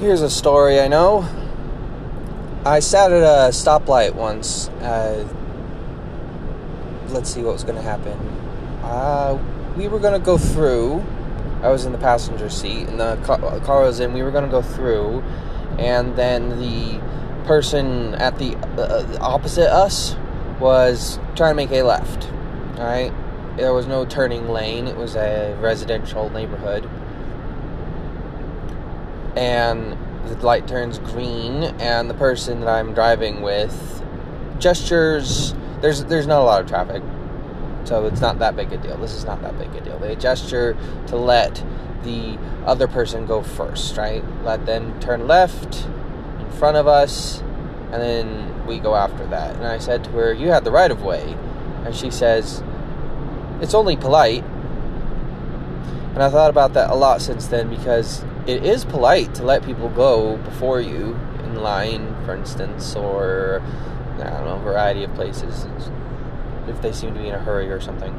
Here's a story I know. I sat at a stoplight once. Uh, let's see what was going to happen. Uh, we were going to go through. I was in the passenger seat, and the car, car was in. We were going to go through, and then the person at the uh, opposite us was trying to make a left. All right, there was no turning lane. It was a residential neighborhood and the light turns green and the person that I'm driving with gestures. There's there's not a lot of traffic so it's not that big a deal. This is not that big a deal. They gesture to let the other person go first right? Let them turn left in front of us and then we go after that. And I said to her you had the right of way. And she says it's only polite. And I thought about that a lot since then because it is polite to let people go before you in line, for instance, or I don't know, a variety of places if they seem to be in a hurry or something.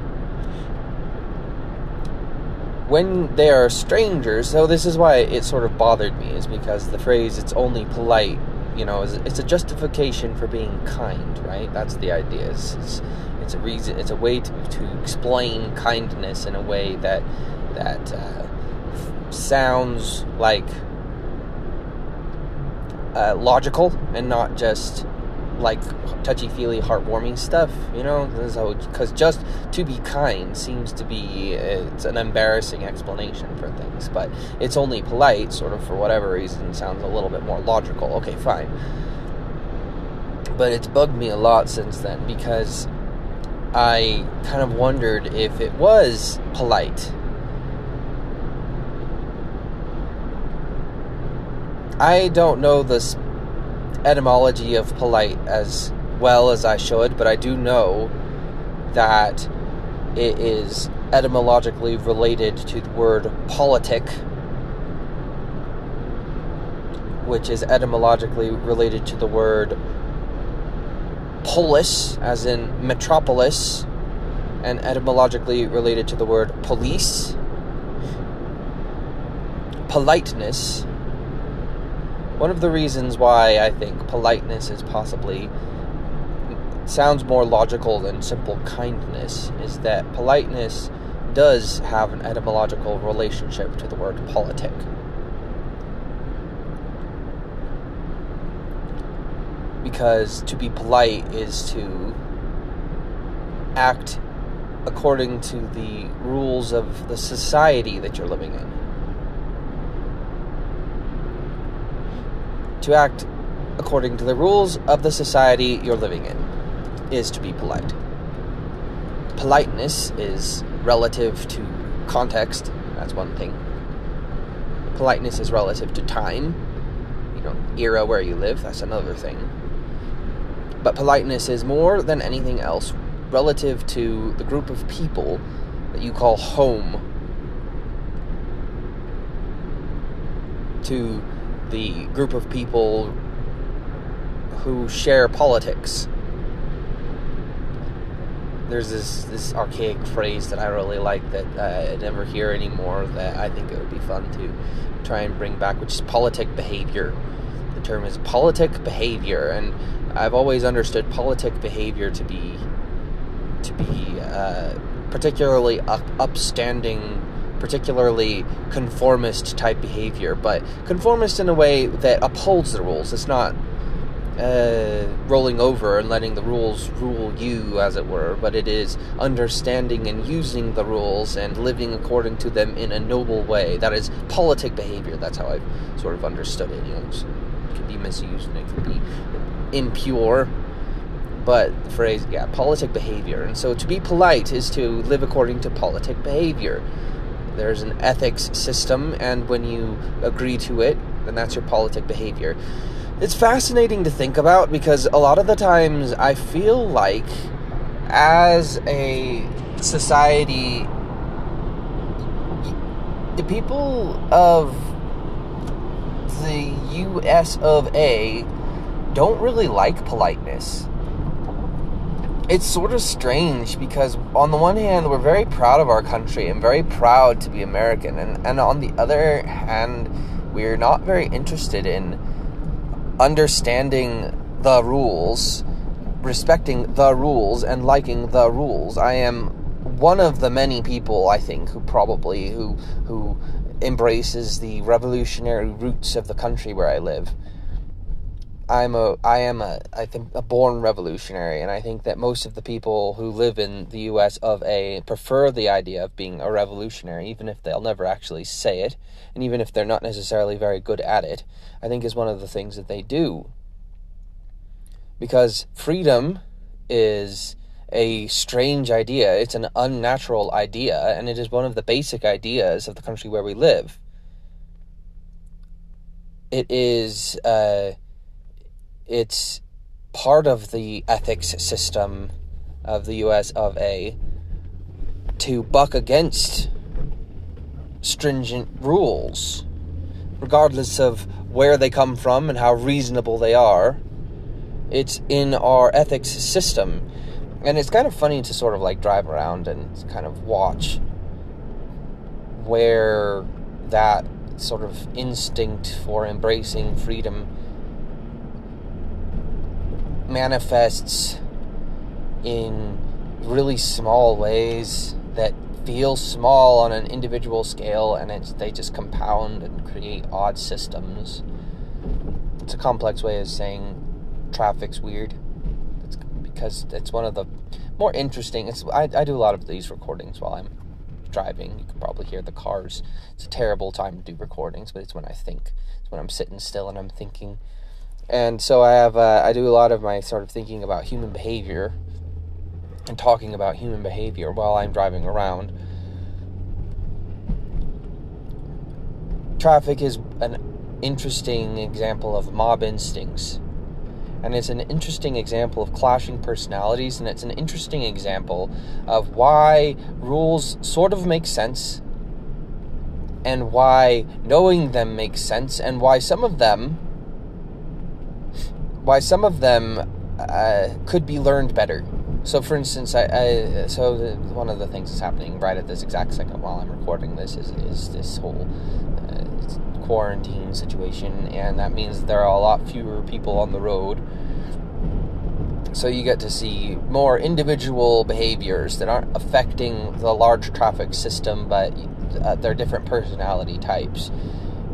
When they are strangers, so this is why it sort of bothered me, is because the phrase "it's only polite," you know, is, it's a justification for being kind, right? That's the idea. It's, it's, it's a reason. It's a way to to explain kindness in a way that that. Uh, sounds like uh, logical and not just like touchy feely, heartwarming stuff. You know, because just to be kind seems to be it's an embarrassing explanation for things, but it's only polite, sort of for whatever reason, sounds a little bit more logical. Okay, fine. But it's bugged me a lot since then because I kind of wondered if it was polite I don't know the etymology of polite as well as I should, but I do know that it is etymologically related to the word politic, which is etymologically related to the word polis, as in metropolis, and etymologically related to the word police. Politeness one of the reasons why I think politeness is possibly sounds more logical than simple kindness is that politeness does have an etymological relationship to the word politic. Because to be polite is to act according to the rules of the society that you're living in. To act according to the rules of the society you're living in is to be polite. Politeness is relative to context, that's one thing. Politeness is relative to time, you know, era where you live, that's another thing. But politeness is more than anything else relative to the group of people that you call home. To the group of people who share politics. There's this this archaic phrase that I really like that I never hear anymore that I think it would be fun to try and bring back, which is politic behavior. The term is politic behavior, and I've always understood politic behavior to be to be uh, particularly up, upstanding particularly conformist type behavior, but conformist in a way that upholds the rules. It's not uh, rolling over and letting the rules rule you, as it were, but it is understanding and using the rules and living according to them in a noble way. That is politic behavior. That's how I've sort of understood it. You know, it can be misused and it can be impure. But the phrase, yeah, politic behavior. And so to be polite is to live according to politic behavior. There's an ethics system, and when you agree to it, then that's your politic behavior. It's fascinating to think about because a lot of the times I feel like, as a society, the people of the US of A don't really like politeness it's sort of strange because on the one hand we're very proud of our country and very proud to be American and, and on the other hand we're not very interested in understanding the rules, respecting the rules, and liking the rules. I am one of the many people I think who probably who who embraces the revolutionary roots of the country where I live. I'm a I am a I think a born revolutionary and I think that most of the people who live in the US of A prefer the idea of being a revolutionary even if they'll never actually say it and even if they're not necessarily very good at it I think is one of the things that they do. Because freedom is a strange idea. It's an unnatural idea and it is one of the basic ideas of the country where we live. It is uh it's part of the ethics system of the US of A to buck against stringent rules, regardless of where they come from and how reasonable they are. It's in our ethics system. And it's kind of funny to sort of like drive around and kind of watch where that sort of instinct for embracing freedom manifests in really small ways that feel small on an individual scale and it's, they just compound and create odd systems. It's a complex way of saying traffic's weird. It's because it's one of the more interesting. It's I, I do a lot of these recordings while I'm driving. You can probably hear the cars. It's a terrible time to do recordings, but it's when I think. It's when I'm sitting still and I'm thinking and so I have uh, I do a lot of my sort of thinking about human behavior and talking about human behavior while I'm driving around. Traffic is an interesting example of mob instincts. And it's an interesting example of clashing personalities, and it's an interesting example of why rules sort of make sense, and why knowing them makes sense, and why some of them why some of them uh, could be learned better. So, for instance, I, I so the, one of the things that's happening right at this exact second while I'm recording this is is this whole uh, quarantine situation, and that means there are a lot fewer people on the road. So you get to see more individual behaviors that aren't affecting the large traffic system, but uh, they're different personality types.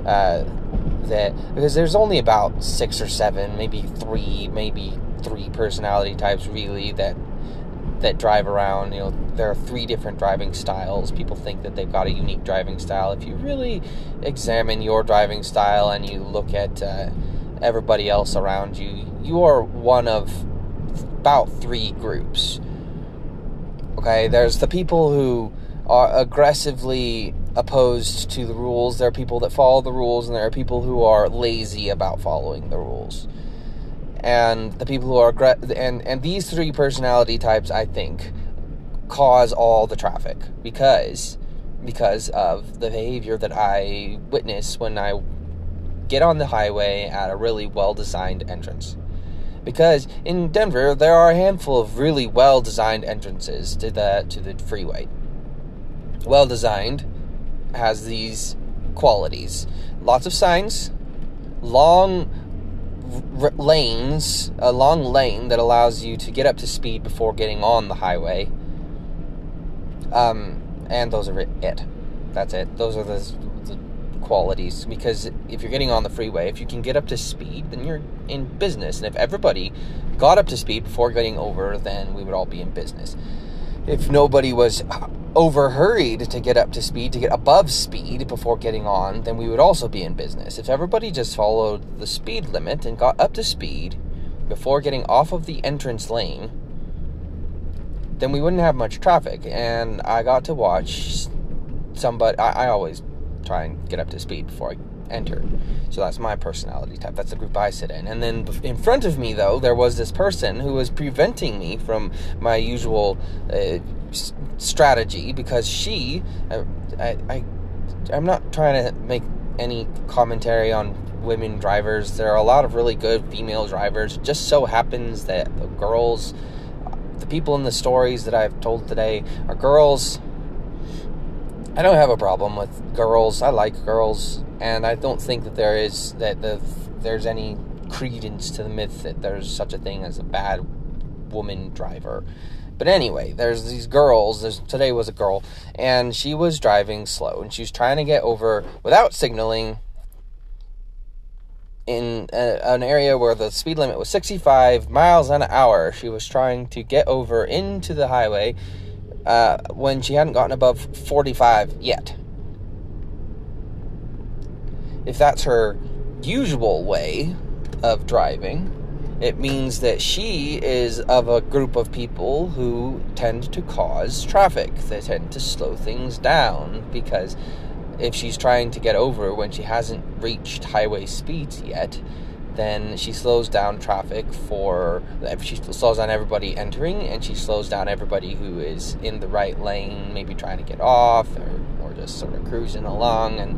Uh, that because there's only about six or seven, maybe three, maybe three personality types really that that drive around. You know, there are three different driving styles. People think that they've got a unique driving style. If you really examine your driving style and you look at uh, everybody else around you, you are one of about three groups. Okay, there's the people who are aggressively opposed to the rules. There are people that follow the rules, and there are people who are lazy about following the rules. And the people who are and and these three personality types, I think, cause all the traffic because because of the behavior that I witness when I get on the highway at a really well designed entrance. Because in Denver there are a handful of really well designed entrances to the to the freeway. Well designed has these qualities lots of signs, long r- lanes, a long lane that allows you to get up to speed before getting on the highway. Um, and those are it. That's it. Those are the, the qualities. Because if you're getting on the freeway, if you can get up to speed, then you're in business. And if everybody got up to speed before getting over, then we would all be in business. If nobody was over hurried to get up to speed, to get above speed before getting on, then we would also be in business. If everybody just followed the speed limit and got up to speed before getting off of the entrance lane, then we wouldn't have much traffic. And I got to watch somebody, I, I always try and get up to speed before I enter. So that's my personality type. That's the group I sit in. And then in front of me, though, there was this person who was preventing me from my usual uh, strategy because she, I, I, I, I'm not trying to make any commentary on women drivers. There are a lot of really good female drivers. It just so happens that the girls, the people in the stories that I've told today, are girls I don't have a problem with girls. I like girls, and I don't think that there is that the there's any credence to the myth that there's such a thing as a bad woman driver. But anyway, there's these girls. There's, today was a girl, and she was driving slow, and she was trying to get over without signaling in a, an area where the speed limit was 65 miles an hour. She was trying to get over into the highway uh, when she hadn't gotten above 45 yet. If that's her usual way of driving, it means that she is of a group of people who tend to cause traffic. They tend to slow things down because if she's trying to get over when she hasn't reached highway speeds yet, then she slows down traffic for she slows down everybody entering and she slows down everybody who is in the right lane maybe trying to get off or, or just sort of cruising along and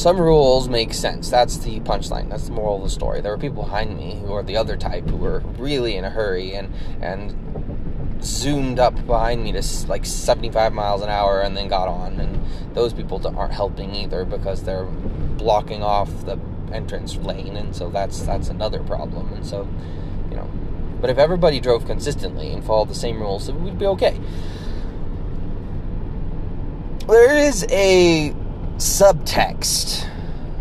some rules make sense. That's the punchline. That's the moral of the story. There were people behind me who are the other type who were really in a hurry and and zoomed up behind me to like 75 miles an hour and then got on. And those people aren't helping either because they're blocking off the entrance lane, and so that's that's another problem. And so, you know, but if everybody drove consistently and followed the same rules, we'd be okay. There is a subtext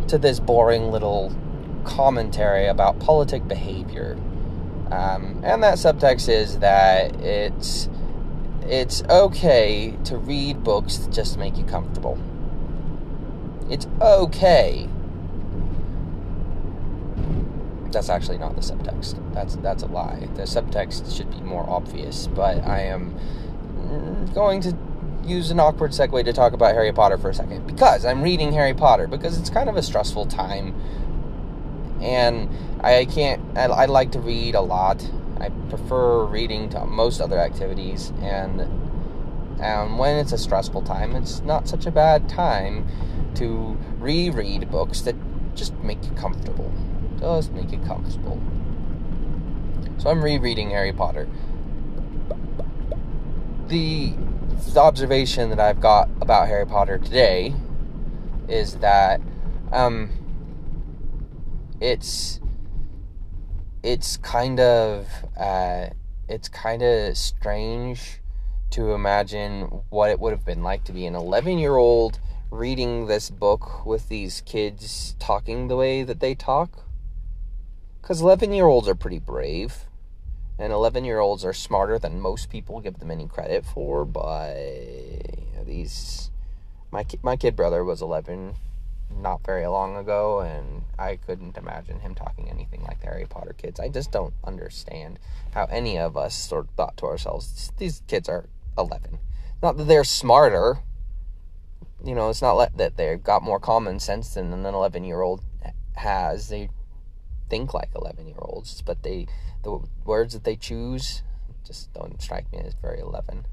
to this boring little commentary about politic behavior. Um, and that subtext is that it's it's okay to read books that just make you comfortable. It's okay. That's actually not the subtext. That's that's a lie. The subtext should be more obvious, but I am going to use an awkward segue to talk about Harry Potter for a second because I'm reading Harry Potter because it's kind of a stressful time, and I can't. I, I like to read a lot. I prefer reading to most other activities, and and when it's a stressful time, it's not such a bad time to reread books that just make you comfortable. Just make you comfortable. So I'm rereading Harry Potter. The the observation that I've got about Harry Potter today is that um, it's it's kind of uh, it's kind of strange to imagine what it would have been like to be an 11 year old reading this book with these kids talking the way that they talk. Because 11 year olds are pretty brave and 11 year olds are smarter than most people give them any credit for, but these. My, my kid brother was 11 not very long ago, and I couldn't imagine him talking anything like the Harry Potter kids. I just don't understand how any of us sort of thought to ourselves, these kids are 11. Not that they're smarter, you know, it's not that they've got more common sense than an 11 year old has. They think like 11 year olds, but they the words that they choose just don't strike me as very 11.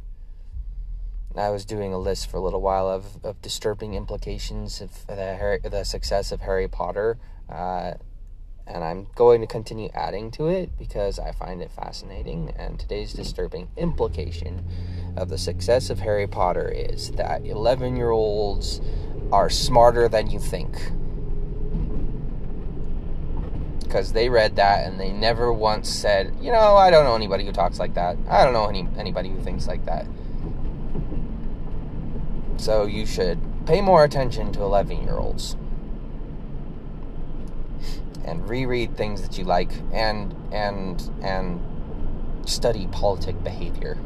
I was doing a list for a little while of, of disturbing implications of the, Harry, the success of Harry Potter, uh, and I'm going to continue adding to it because I find it fascinating. And today's disturbing implication of the success of Harry Potter is that 11 year olds are smarter than you think because they read that and they never once said, you know, I don't know anybody who talks like that. I don't know any anybody who thinks like that. So you should pay more attention to 11 year olds and reread things that you like and and and study politic behavior.